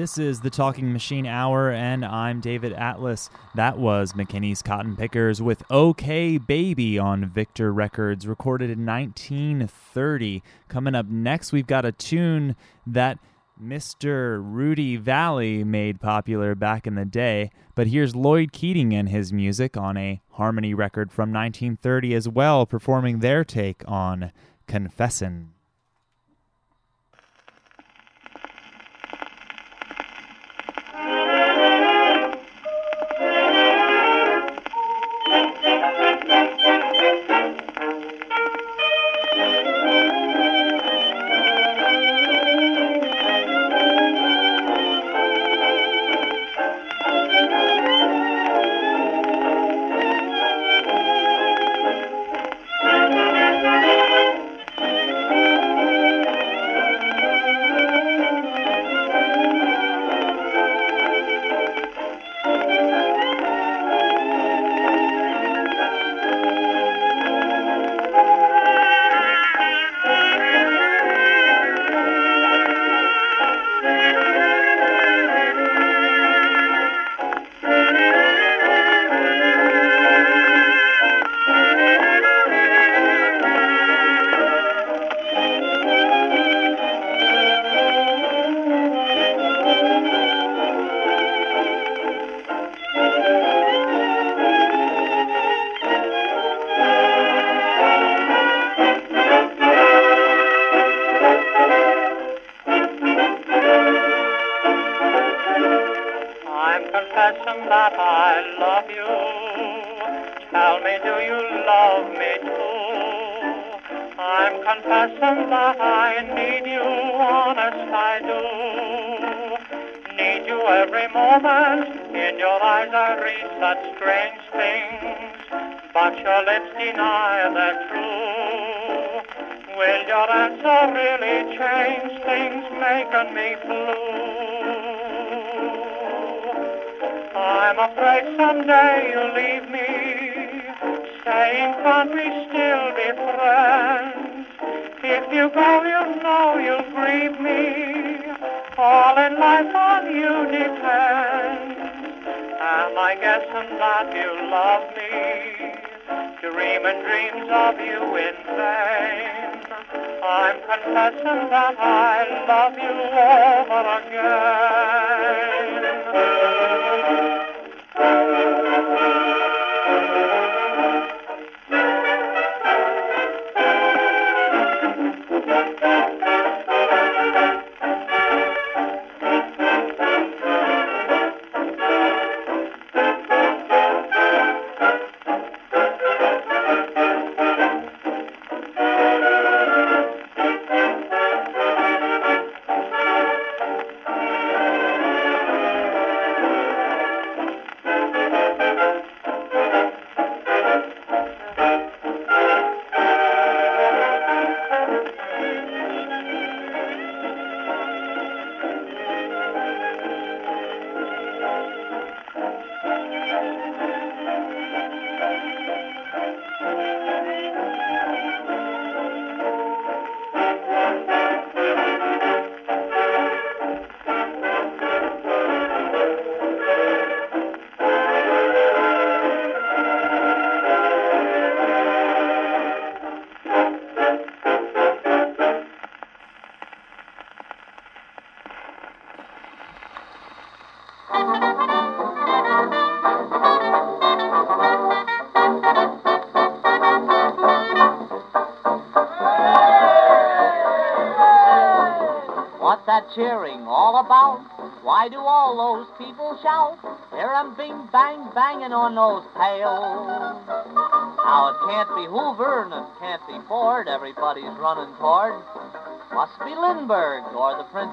This is the Talking Machine Hour, and I'm David Atlas. That was McKinney's Cotton Pickers with OK Baby on Victor Records, recorded in 1930. Coming up next, we've got a tune that Mr. Rudy Vallée made popular back in the day, but here's Lloyd Keating and his music on a Harmony record from 1930 as well, performing their take on Confessin'. I'm confessing that I love you over again.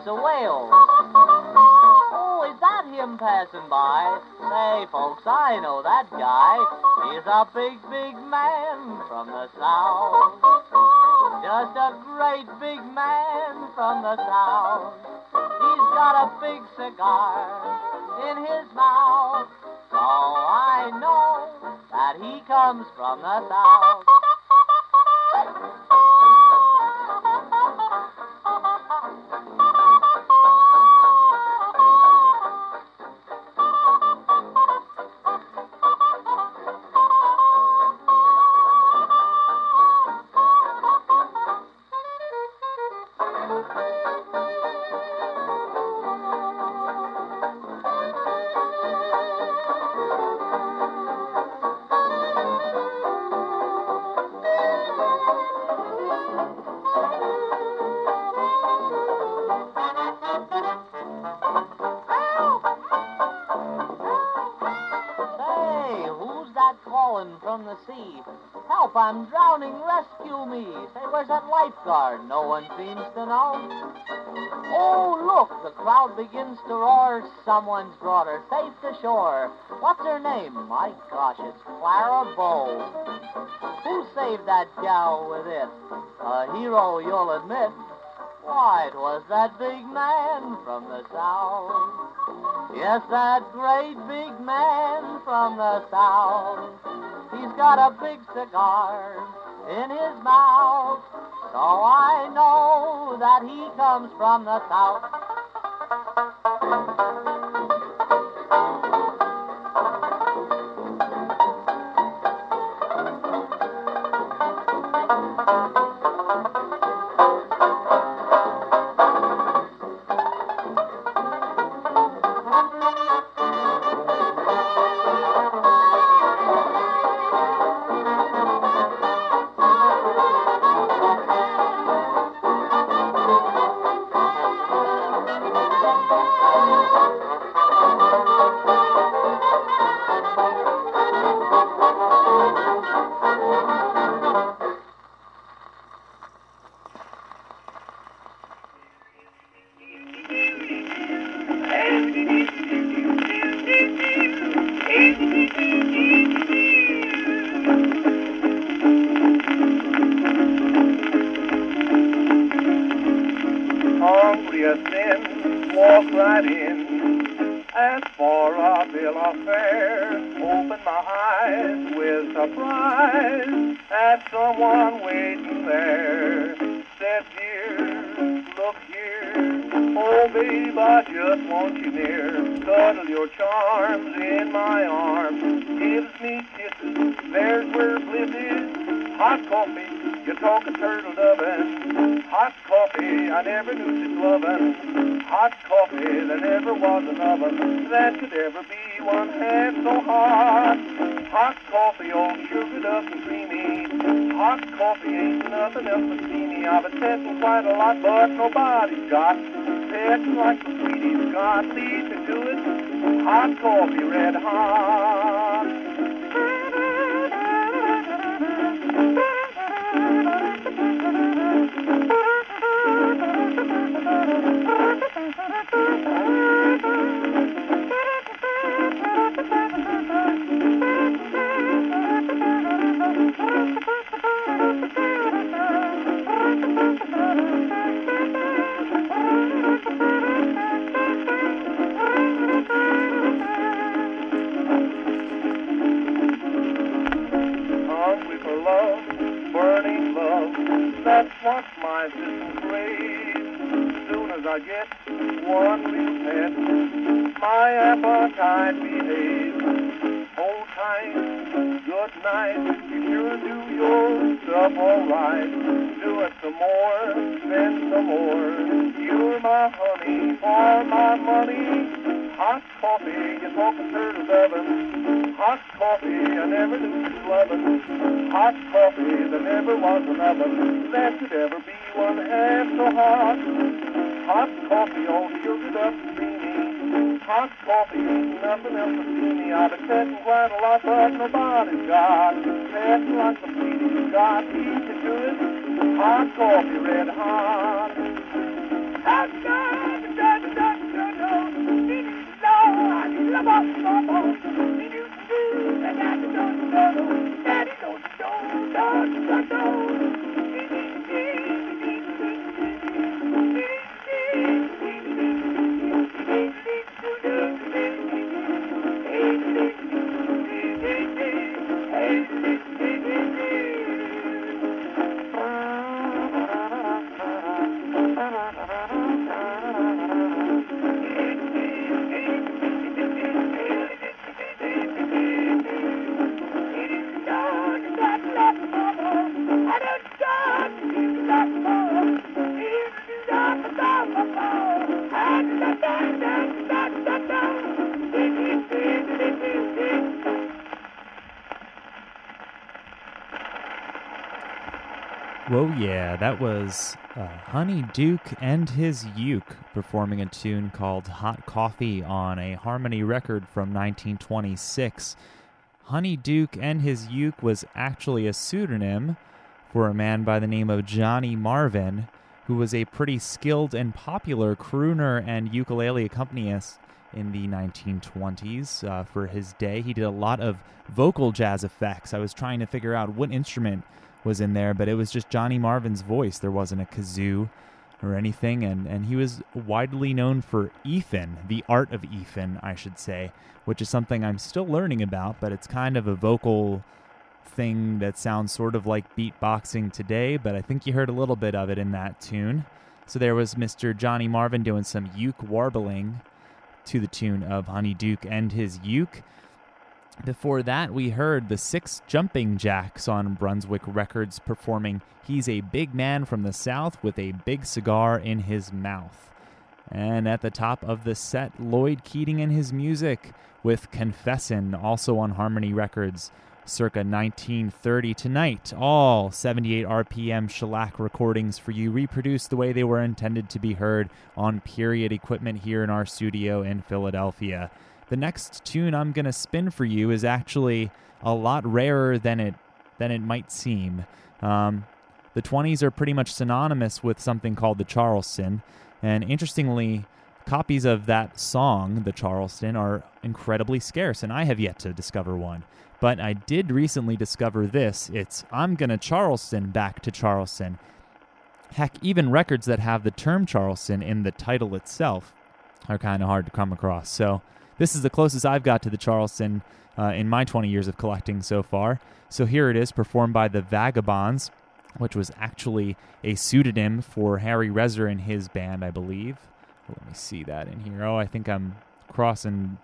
Or a whale. Oh, is that him passing by? Say, folks, I know that guy. He's a big, big man from the South. Just a great big man from the South. He's got a big cigar in his mouth. So I know that he comes from the South. Oh, look, the crowd begins to roar. Someone's brought her safe to shore. What's her name? My gosh, it's Clara Bow. Who saved that gal with it? A hero, you'll admit. Why, it was that big man from the South. Yes, that great big man from the South. He's got a big cigar in his mouth. So I know that he comes from the South. Oh. Hot coffee, you talk a turtle oven. Hot coffee, I never knew you loving. Hot coffee, there never was an oven that could ever be one half so hot. Hot coffee, all sugared up and creamy. Hot coffee, nothing else to see me. I've been betting quite a lot, but nobody's got. Betting like the feeling got. Eat the good. Hot coffee, red hot. Hot coffee, da da da. Daddy don't know, daddy don't do. Daddy, don't know. Whoa, yeah, that was uh, Honey Duke and his uke performing a tune called Hot Coffee on a Harmony record from 1926. Honey Duke and his uke was actually a pseudonym for a man by the name of Johnny Marvin, who was a pretty skilled and popular crooner and ukulele accompanist in the 1920s uh, for his day. He did a lot of vocal jazz effects. I was trying to figure out what instrument was in there, but it was just Johnny Marvin's voice. There wasn't a kazoo or anything, and, and he was widely known for eephing, the art of eephing, I should say, which is something I'm still learning about, but it's kind of a vocal thing that sounds sort of like beatboxing today, but I think you heard a little bit of it in that tune. So there was Mr. Johnny Marvin doing some uke warbling to the tune of Honey Duke and his uke. Before that, we heard the Six Jumping Jacks on Brunswick Records performing He's a Big Man from the South with a Big Cigar in His Mouth. And at the top of the set, Lloyd Keating and his music with Confessin', also on Harmony Records, circa 1930. Tonight, all 78 RPM shellac recordings for you, reproduced the way they were intended to be heard on period equipment here in our studio in Philadelphia. The next tune I'm going to spin for you is actually a lot rarer than it than it might seem. Um, the 20s are pretty much synonymous with something called the Charleston, and interestingly, copies of that song, the Charleston, are incredibly scarce, and I have yet to discover one. But I did recently discover this. It's I'm Gonna Charleston Back to Charleston. Heck, even records that have the term Charleston in the title itself are kind of hard to come across. So this is the closest I've got to the Charleston uh, in my 20 years of collecting so far. So here it is, performed by the Vagabonds, which was actually a pseudonym for Harry Reser and his band, I believe. Let me see that in here. Oh, I think I'm crossing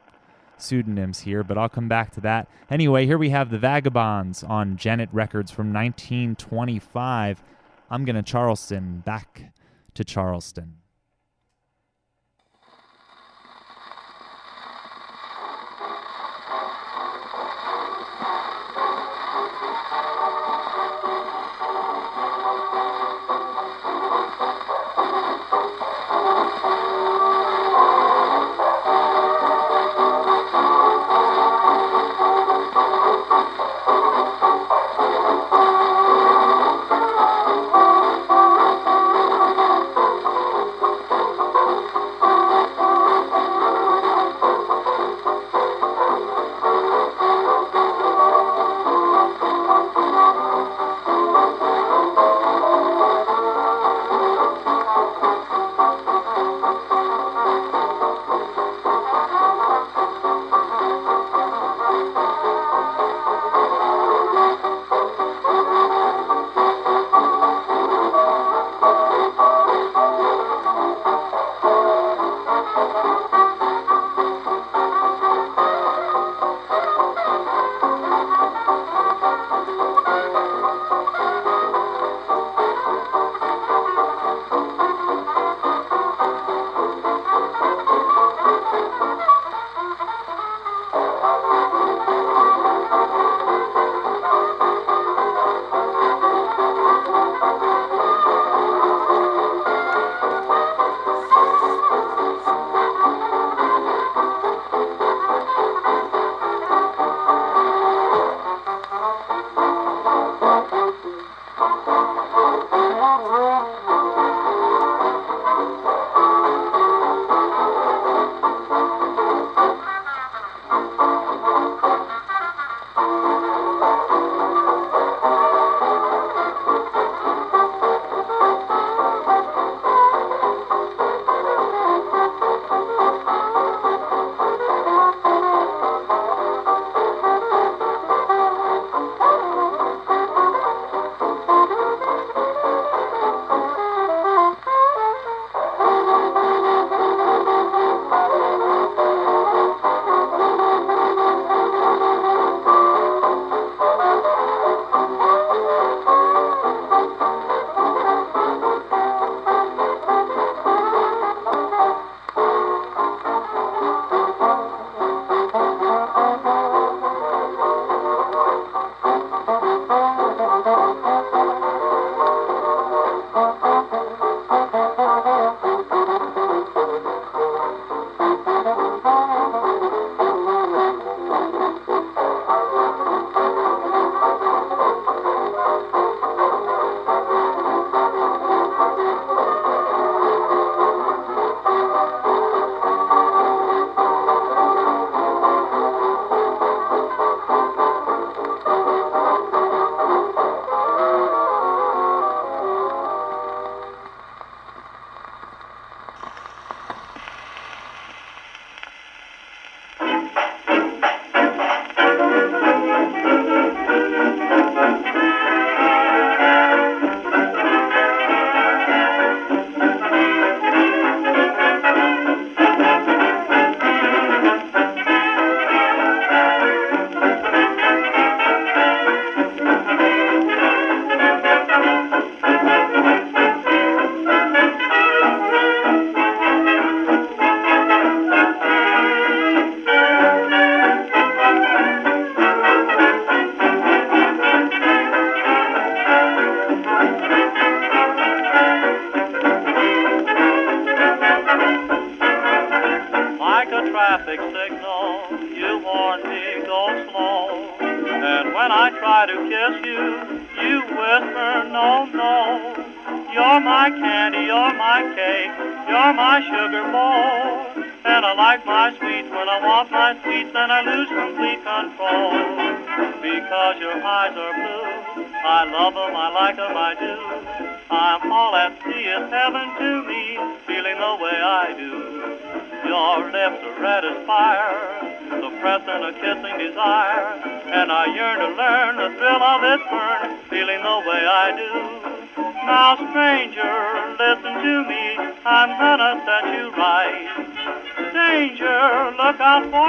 pseudonyms here, but I'll come back to that. Anyway, here we have the Vagabonds on Gennett Records from 1925. I'm going to Charleston, back to Charleston.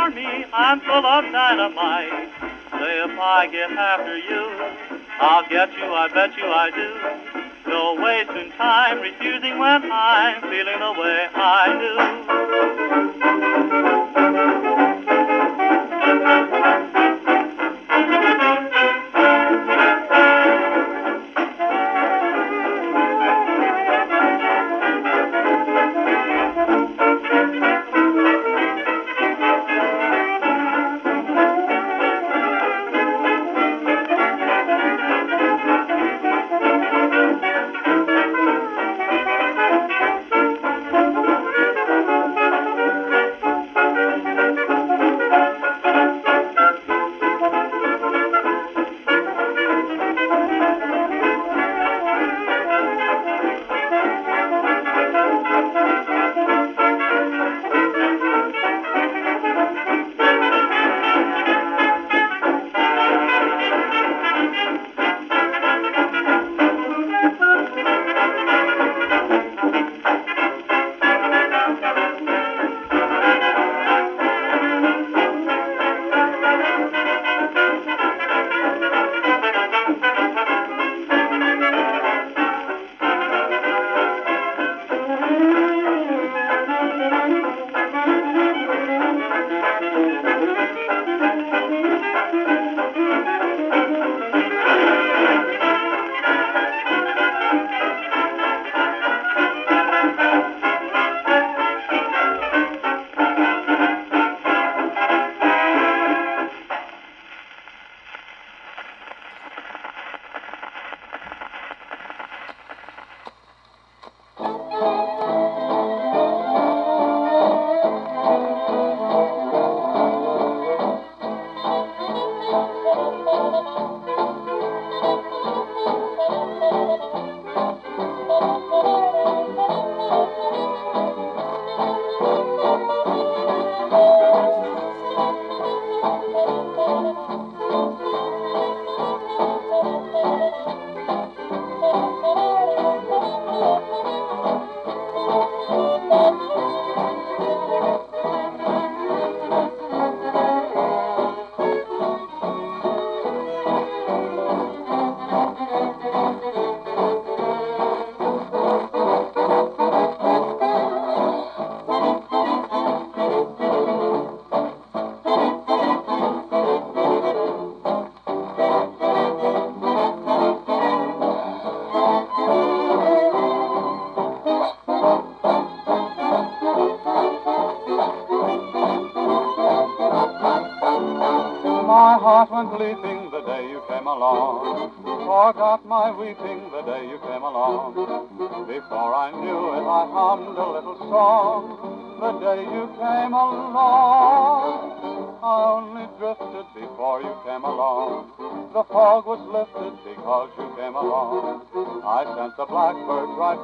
for me. I'm full of dynamite. Say if I get after you, I'll get you, I bet you I do. No wasting time refusing when I'm feeling the way I do.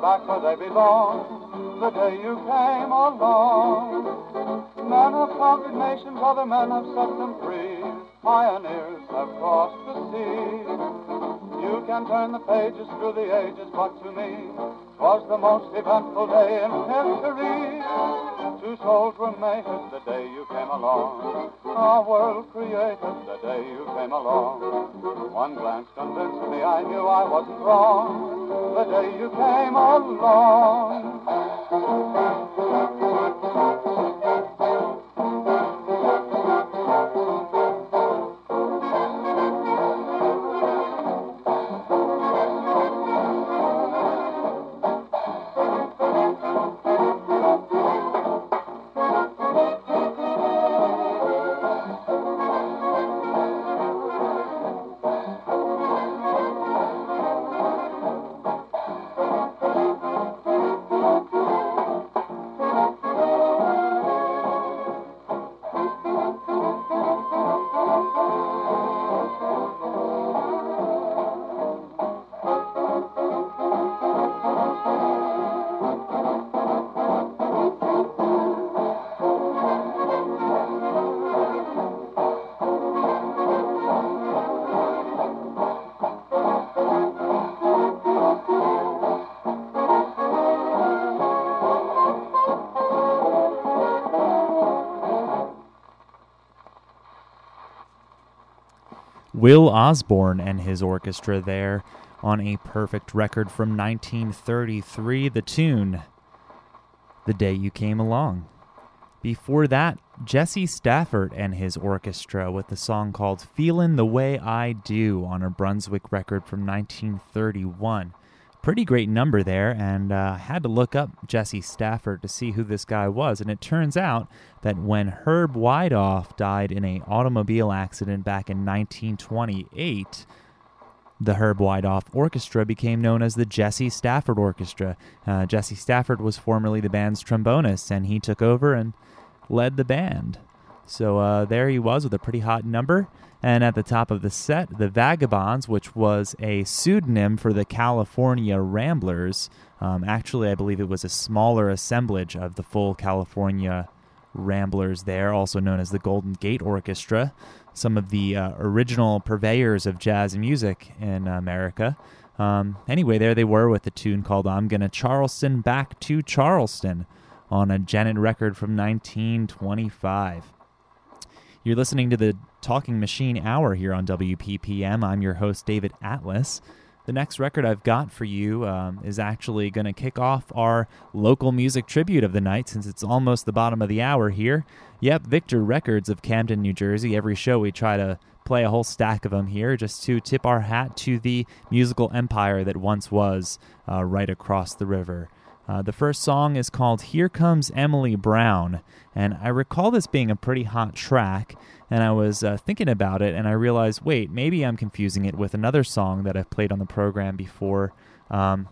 back where they belong, the day you came along. Men have conquered nations, other men have set them free. Pioneers have crossed the sea. You can turn the pages through the ages, but to me, was the most eventful day in history. Two souls were mated the day you came along. Our world created the day you came along. One glance convinced me I knew I wasn't wrong the day you came along. Will Osborne and his orchestra there on a perfect record from 1933, the tune The Day You Came Along. Before that, Jesse Stafford and his orchestra with the song called Feelin' the Way I Do on a Brunswick record from 1931 pretty great number there, and uh, had to look up Jesse Stafford to see who this guy was. And it turns out that when Herb Wiedoeft died in an automobile accident back in 1928, the Herb Wiedoeft Orchestra became known as the Jesse Stafford Orchestra. Uh, Jesse Stafford was formerly the band's trombonist, and he took over and led the band. So uh, there he was with a pretty hot number. And at the top of the set, the Vagabonds, which was a pseudonym for the California Ramblers. Um, actually, I believe it was a smaller assemblage of the full California Ramblers there, also known as the Golden Gate Orchestra, some of the uh, original purveyors of jazz music in America. Um, anyway, there they were with a tune called I'm Gonna Charleston Back to Charleston on a Gennett record from 1925. You're listening to the Talking Machine Hour here on WPPM. I'm your host, David Atlas. The next record I've got for you um, is actually going to kick off our local music tribute of the night since it's almost the bottom of the hour here. Yep, Victor Records of Camden, New Jersey. Every show we try to play a whole stack of them here just to tip our hat to the musical empire that once was uh, right across the river. Uh, the first song is called Here Comes Emily Brown, and I recall this being a pretty hot track. And I was uh, thinking about it, and I realized, wait, maybe I'm confusing it with another song that I've played on the program before um,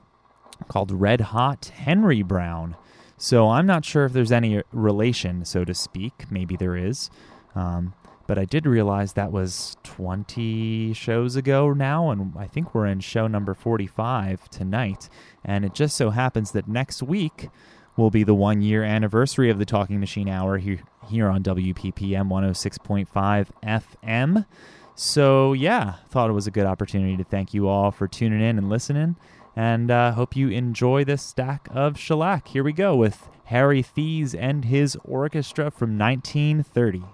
called Red Hot Henry Brown. So I'm not sure if there's any relation, so to speak. Maybe there is. Um, but I did realize that was 20 shows ago now, and I think we're in show number 45 tonight. And it just so happens that next week will be the one year anniversary of the Talking Machine Hour here, here on WPPM 106.5 FM. So, yeah, thought it was a good opportunity to thank you all for tuning in and listening. And uh, hope you enjoy this stack of shellac. Here we go with Harry Thies and his orchestra from 1930.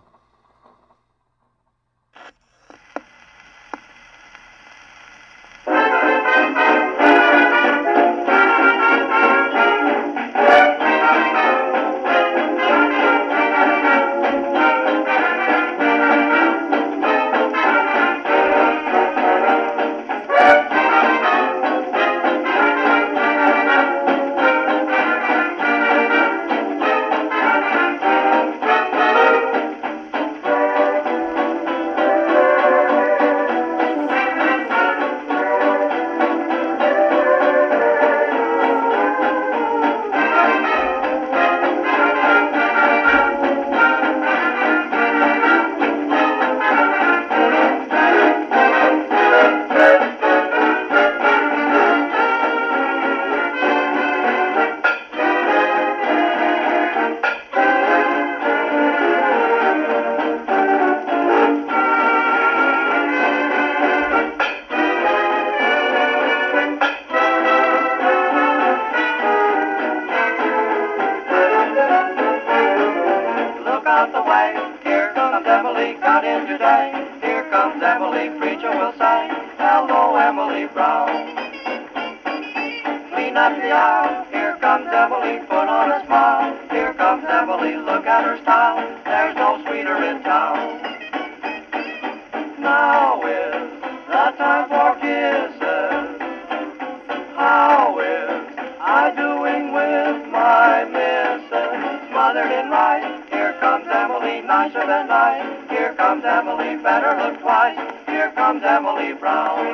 Twice, here comes Emily Brown.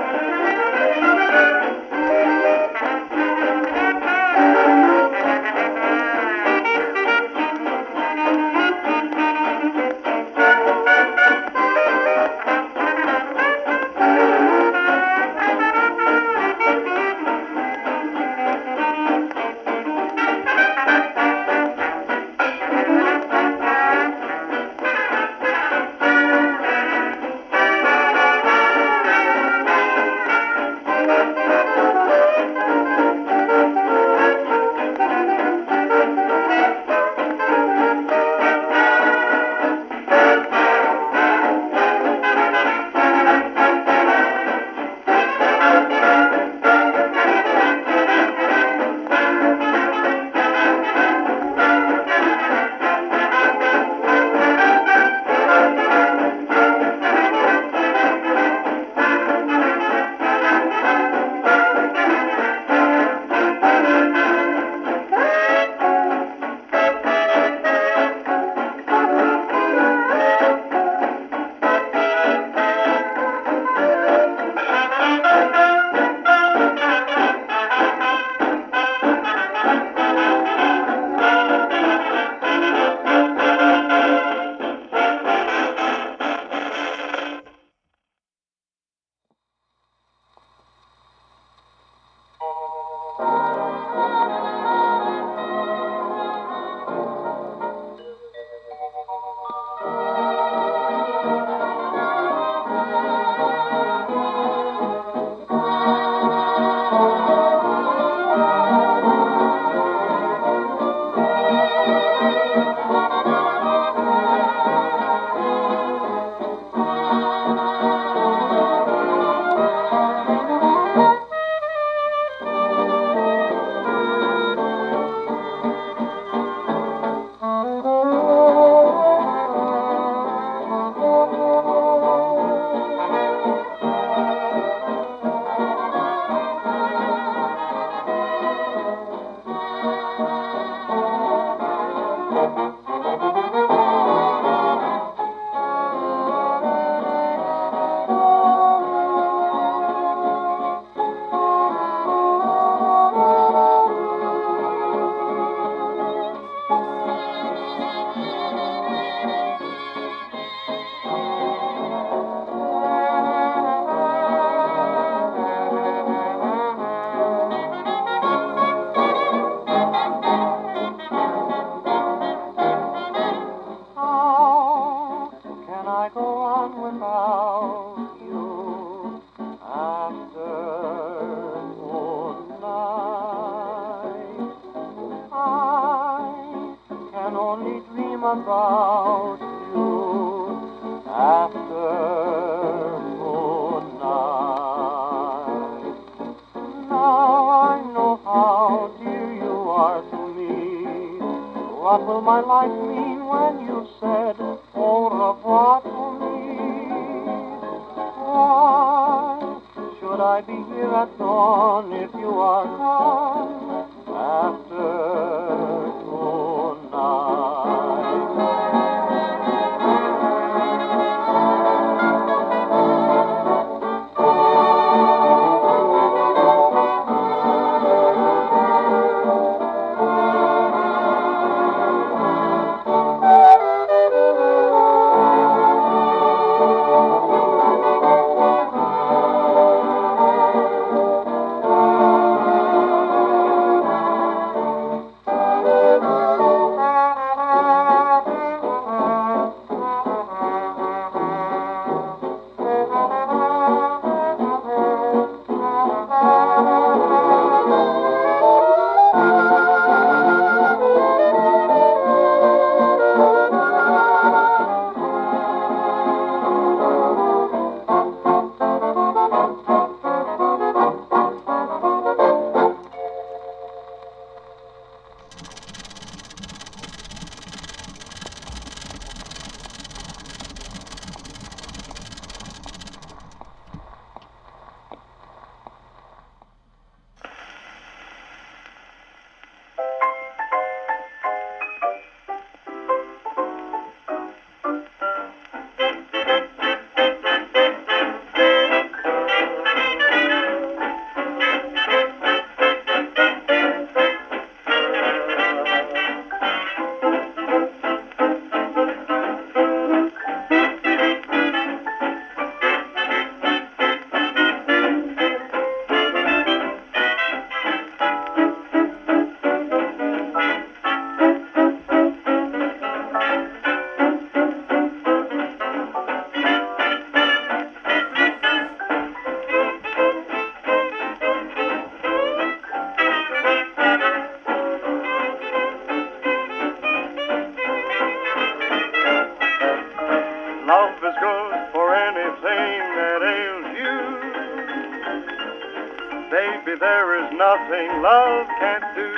There is nothing love can't do.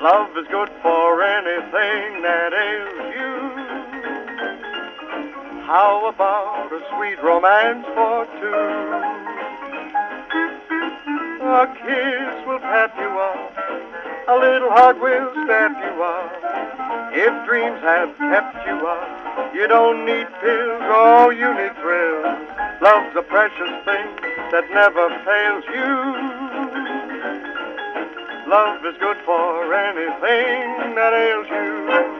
Love is good for anything that ails you. How about a sweet romance for two? A kiss will pat you up, a little hug will step you up. If dreams have kept you up, you don't need pills, oh, you need thrills. Love's a precious thing that never fails you. Love is good for anything that ails you.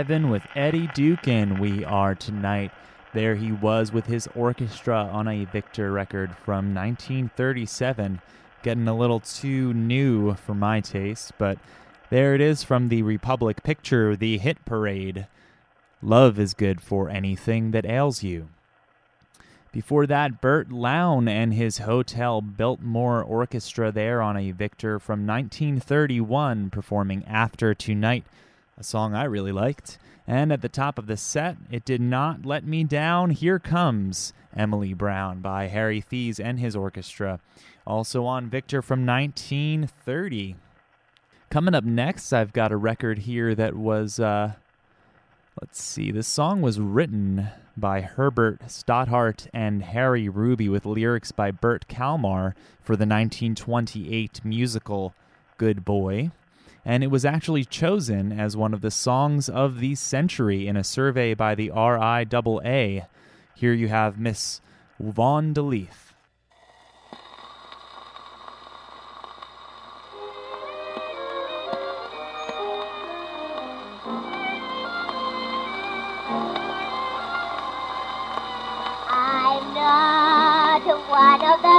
With Eddy Duchin, we are tonight. There he was with his orchestra on a Victor record from 1937. Getting a little too new for my taste, but there it is from the Republic picture, The Hit Parade. Love is good for anything that ails you. Before that, Bert Lown and his Hotel Biltmore Orchestra there on a Victor from 1931 performing After Tonight, a song I really liked. And at the top of the set, it did not let me down. Here comes Emily Brown by Harry Thies and his orchestra. Also on Victor from 1930. Coming up next, I've got a record here that was, uh, let's see, this song was written by Herbert Stothart and Harry Ruby with lyrics by Bert Kalmar for the 1928 musical Good Boy. And it was actually chosen as one of the songs of the century in a survey by the RIAA. Here you have Miss Vaughn DeLeath. One of the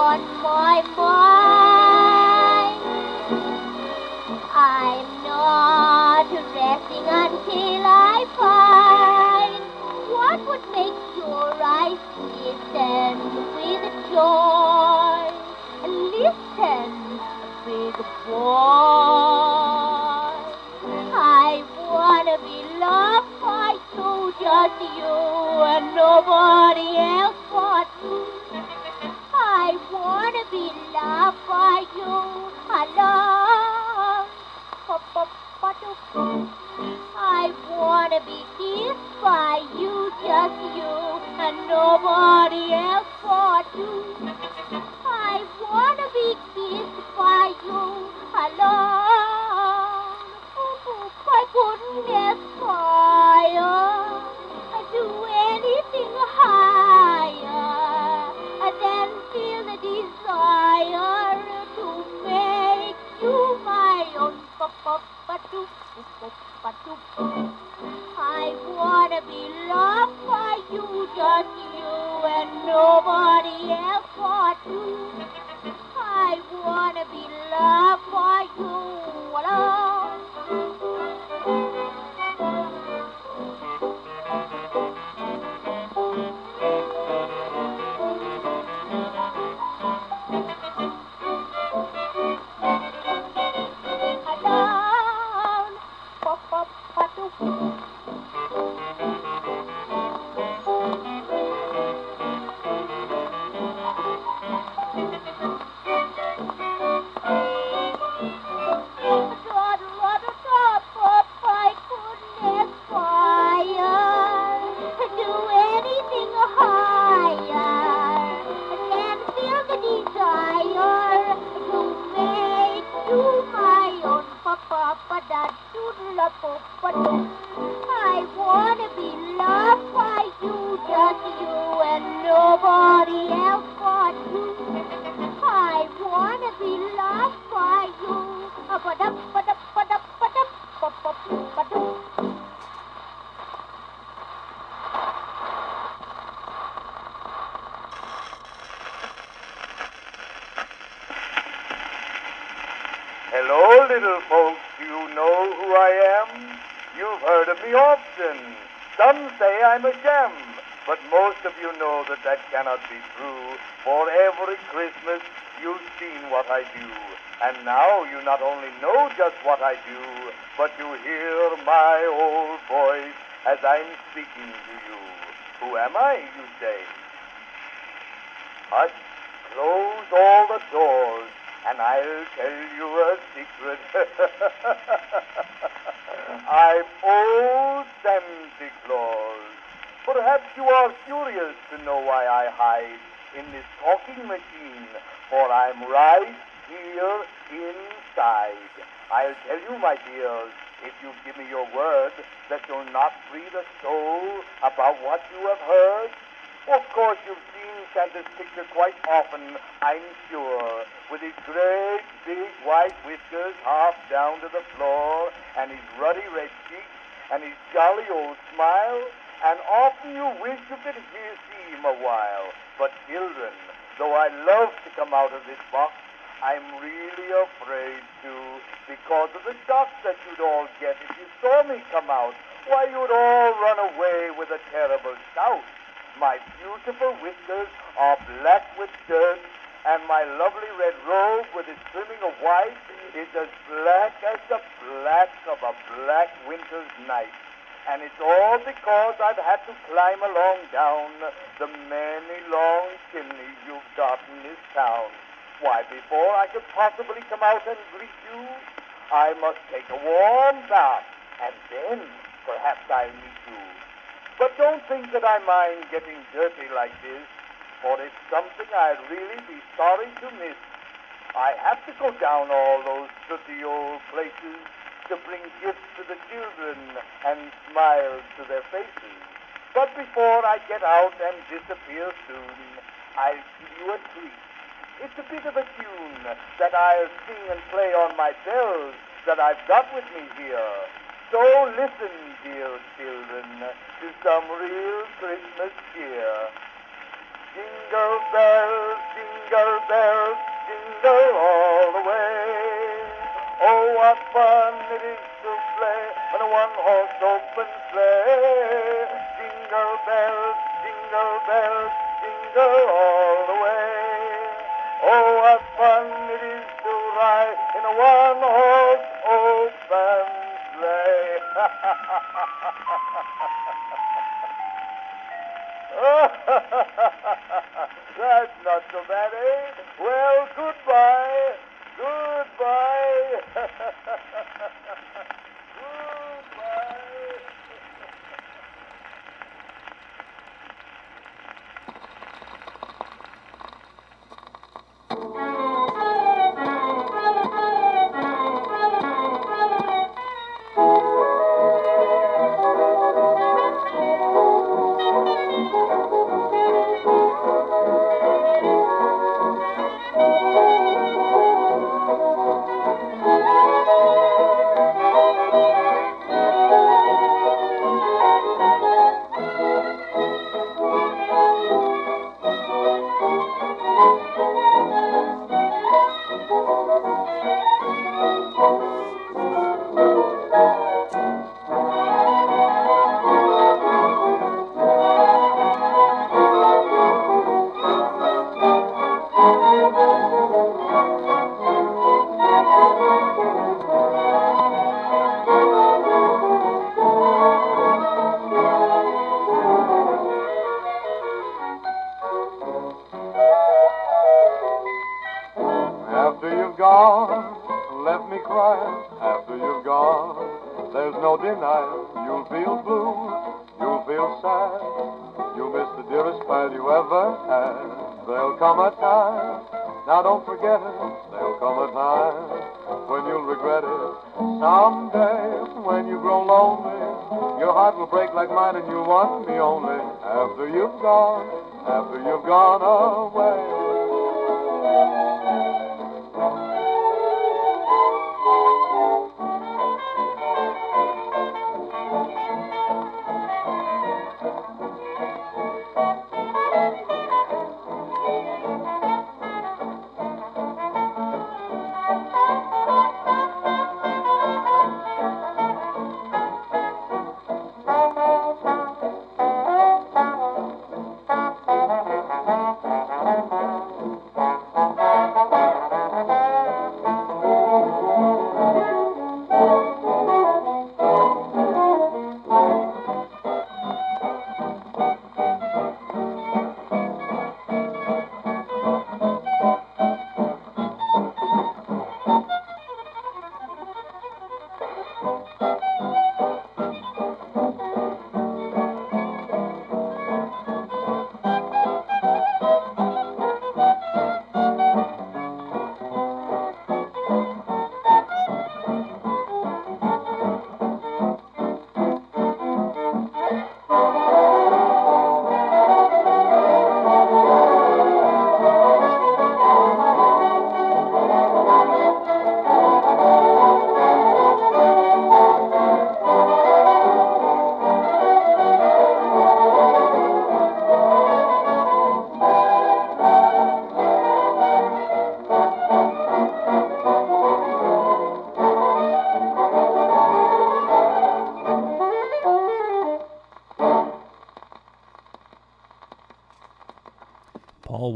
on my mind. I'm not resting until I find what would make your eyes listen with joy. And listen, big boy. I wanna be loved by you, just you and nobody else but you. You alone. I wanna be kissed by you, just you and nobody else be loved by you, just you and nobody Of me often. Some say I'm a gem, but most of you know that that cannot be true. For every Christmas, you've seen what I do. And now you not only know just what I do, but you hear my old voice as I'm speaking to you. Who am I, you say? Hush, close all the doors, and I'll tell you a secret. I'm old Santa Claus. Perhaps you are curious to know why I hide in this talking machine, for I'm right here inside. I'll tell you, my dears, if you give me your word that you'll not breathe a soul about what you have heard. Of course, you've seen Santa's picture quite often, I'm sure, with his great big white whiskers half down to the floor, and his ruddy red cheeks, and his jolly old smile, and often you wish you could hear, see him a while. But children, though I love to come out of this box, I'm really afraid to, because of the shock that you'd all get if you saw me come out. Why, you'd all run away with a terrible shout. My beautiful whiskers are black with dirt, and my lovely red robe with its trimming of white is as black as the black of a black winter's night. And it's all because I've had to climb along down the many long chimneys you've got in this town. Why, before I could possibly come out and greet you, I must take a warm bath, and then perhaps I'll meet you. But don't think that I mind getting dirty like this, for it's something I'd really be sorry to miss. I have to go down all those sooty old places to bring gifts to the children and smiles to their faces. But before I get out and disappear soon, I'll give you a treat. It's a bit of a tune that I'll sing and play on my bells that I've got with me here. So listen, dear children, to some real Christmas cheer. Jingle bells, jingle bells, jingle all the way. Oh, what fun it is to play on a one-horse open sleigh. Jingle bells, jingle bells, jingle all the way. Oh, what fun it is to ride in a one-horse open sleigh. That's not so bad, eh? Well, goodbye. Goodbye.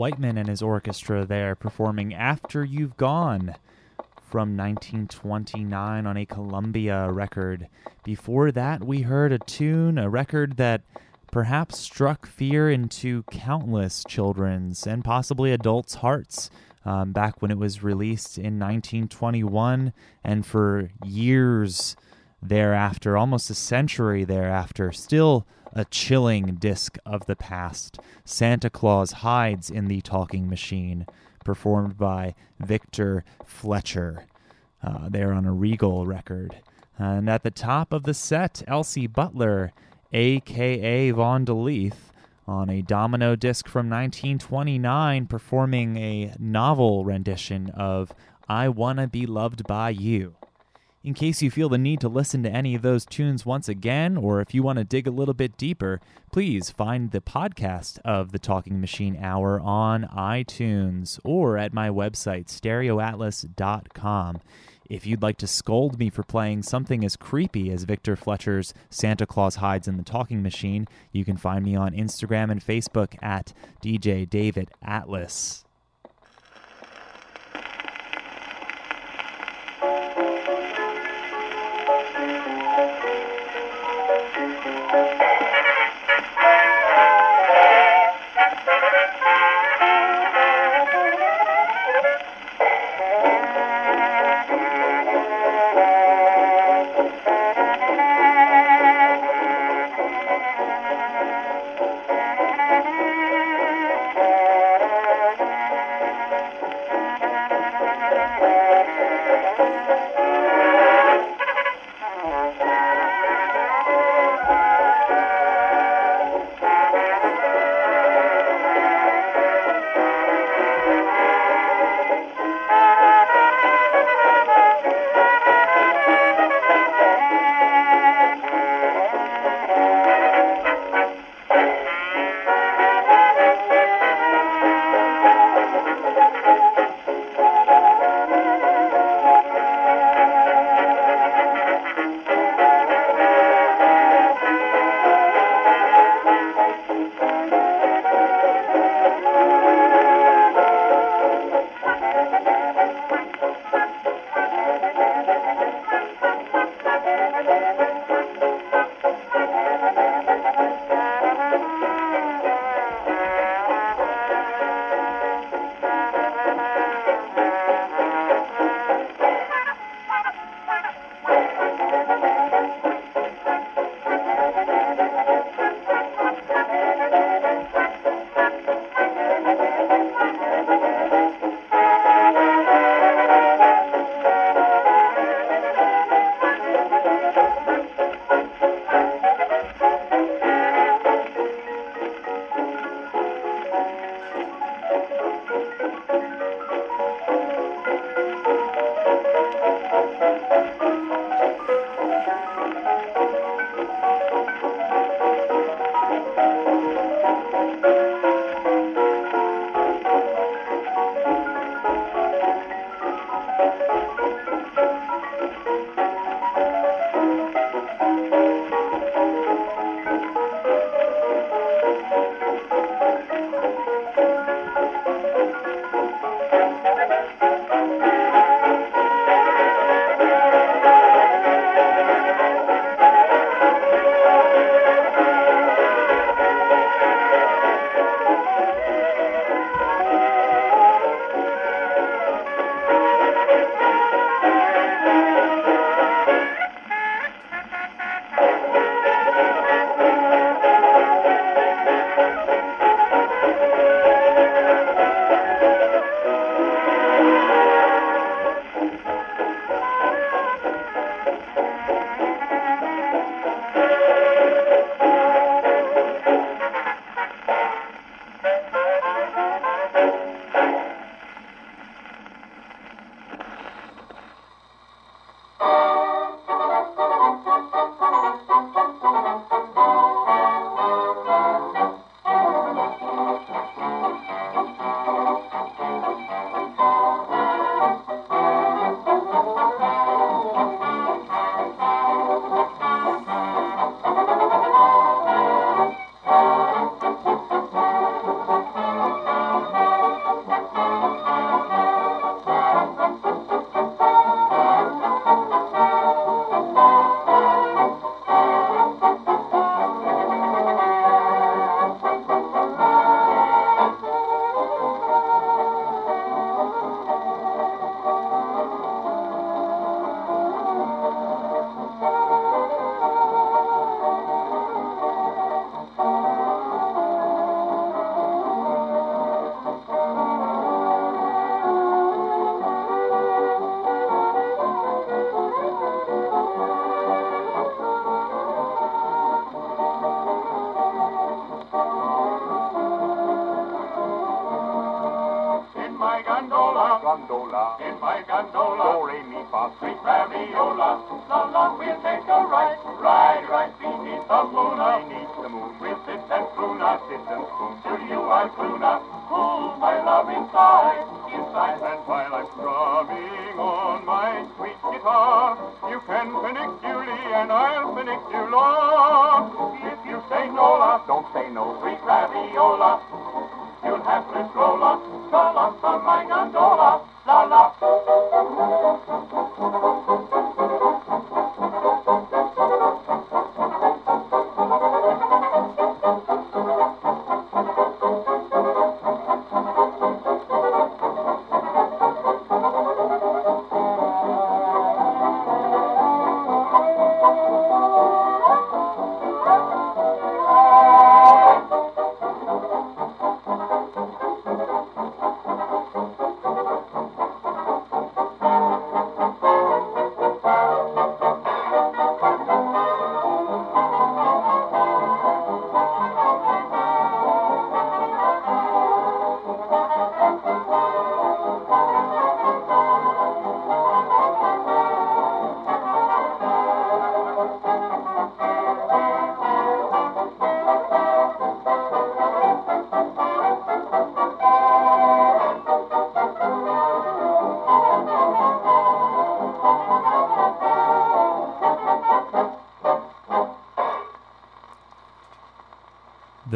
Whiteman and his orchestra there performing After You've Gone from 1929 on a Columbia record. Before that, we heard a tune, a record that perhaps struck fear into countless children's and possibly adults' hearts. um, back when it was released in 1921, and for years thereafter, almost a century thereafter, still a chilling disc of the past. Santa Claus hides in the talking machine, performed by Victor Fletcher. Uh, they're on a Regal record. And at the top of the set, Elsie Butler, aka Vaughn DeLeath, on a domino disc from 1929, performing a novel rendition of I Wanna Be Loved by You. In case you feel the need to listen to any of those tunes once again, or if you want to dig a little bit deeper, please find the podcast of the Talking Machine Hour on iTunes or at my website, stereoatlas.com. If you'd like to scold me for playing something as creepy as Victor Fletcher's Santa Claus Hides in the Talking Machine, you can find me on Instagram and Facebook at DJ David Atlas.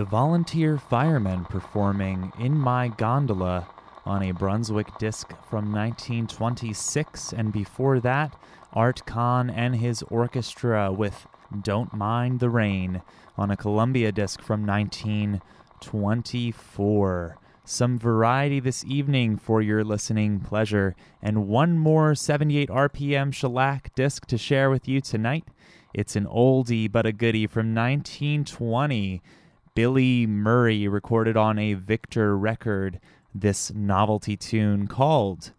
Volunteer firemen performing In My Gondola on a Brunswick disc from 1926, and before that, Art Kahn and his orchestra with Don't Mind the Rain on a Columbia disc from 1924. Some variety this evening for your listening pleasure, and one more 78 RPM shellac disc to share with you tonight. It's an oldie but a goodie from 1920. Billy Murray recorded on a Victor record this novelty tune called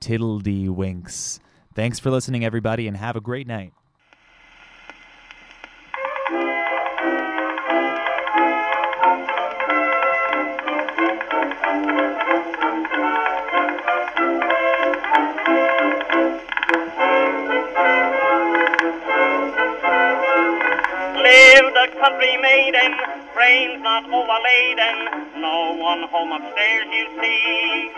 Tiddledywinks. Thanks for listening, everybody, and have a great night. Lived not overladen, no one home upstairs you see.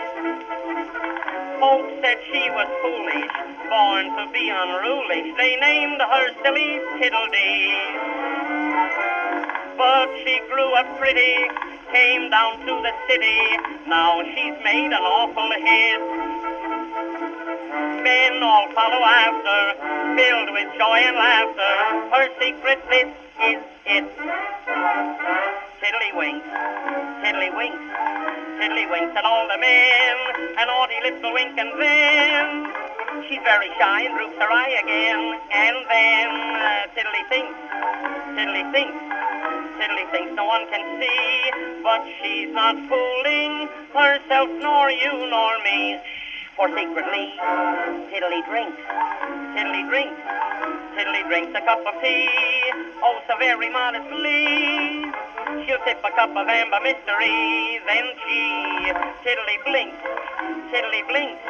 Folks said she was foolish, born to be unruly. They named her silly Tiddledee. But she grew up pretty, came down to the city. Now she's made an awful hit. Men all follow after, filled with joy and laughter. Her secret bliss is it. Tiddlywinks, tiddlywinks, tiddlywinks and all the men, an naughty little wink and then she's very shy and droops her eye again, and then uh, tiddly thinks, tiddly thinks, tiddly thinks no one can see, but she's not fooling herself nor you nor me. For secretly, tiddly drinks, tiddly drinks, tiddly drinks a cup of tea, oh so very modestly. She'll tip a cup of amber mystery, then she tiddly blinks, tiddly blinks,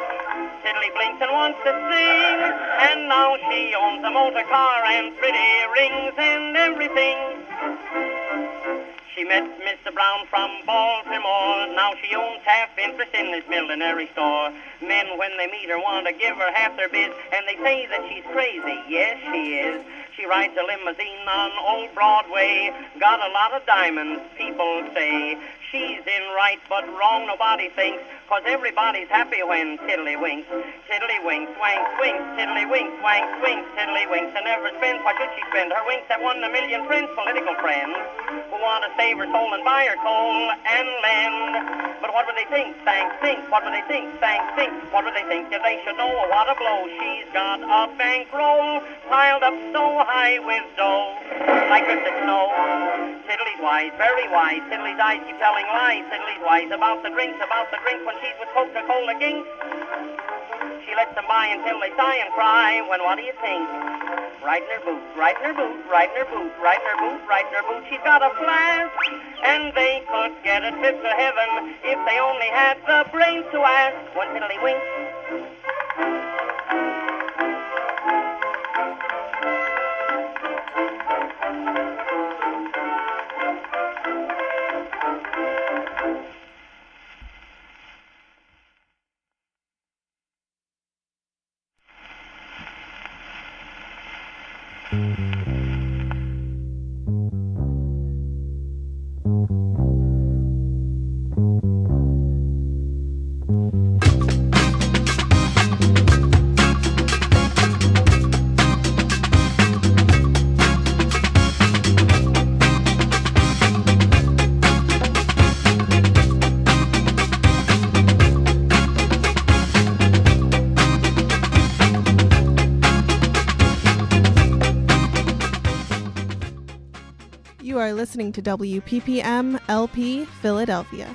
tiddly blinks and wants to sing. And now she owns a motor car and pretty rings and everything. She met Mr. Brown from Baltimore. Now she owns half interest in this millinery store. Men, when they meet her, want to give her half their biz, and they say that she's crazy. Yes, she is. She rides a limousine on Old Broadway. Got a lot of diamonds, people say. She's in right, but wrong nobody thinks. Cause everybody's happy when tiddly winks. Tiddly winks, wanks, winks, tiddly winks, wanks, winks, tiddly winks, and never spends. Why should she spend? Her winks have won a million friends, political friends, who want to save her soul and buy her coal and land. But what would they think? Thanks, think. What would they think? Thanks, think. What would they think if they should know what a blow she's got a bankroll piled up so high with dough, like drifted snow. Tiddly's wise, very wise. Tiddly's eyes keep telling lies. Tiddly's wise about the drinks, about the drink when she's with Coca-Cola ginks. She lets them buy until they sigh and cry. When what do you think? Right in her boot, right in her boot, right in her boot, right in her boot, right in her boot. She's got a flask, and they could get a trip to heaven if they only had the brains to ask. One fiddly wink. Listening to WPPM LP Philadelphia.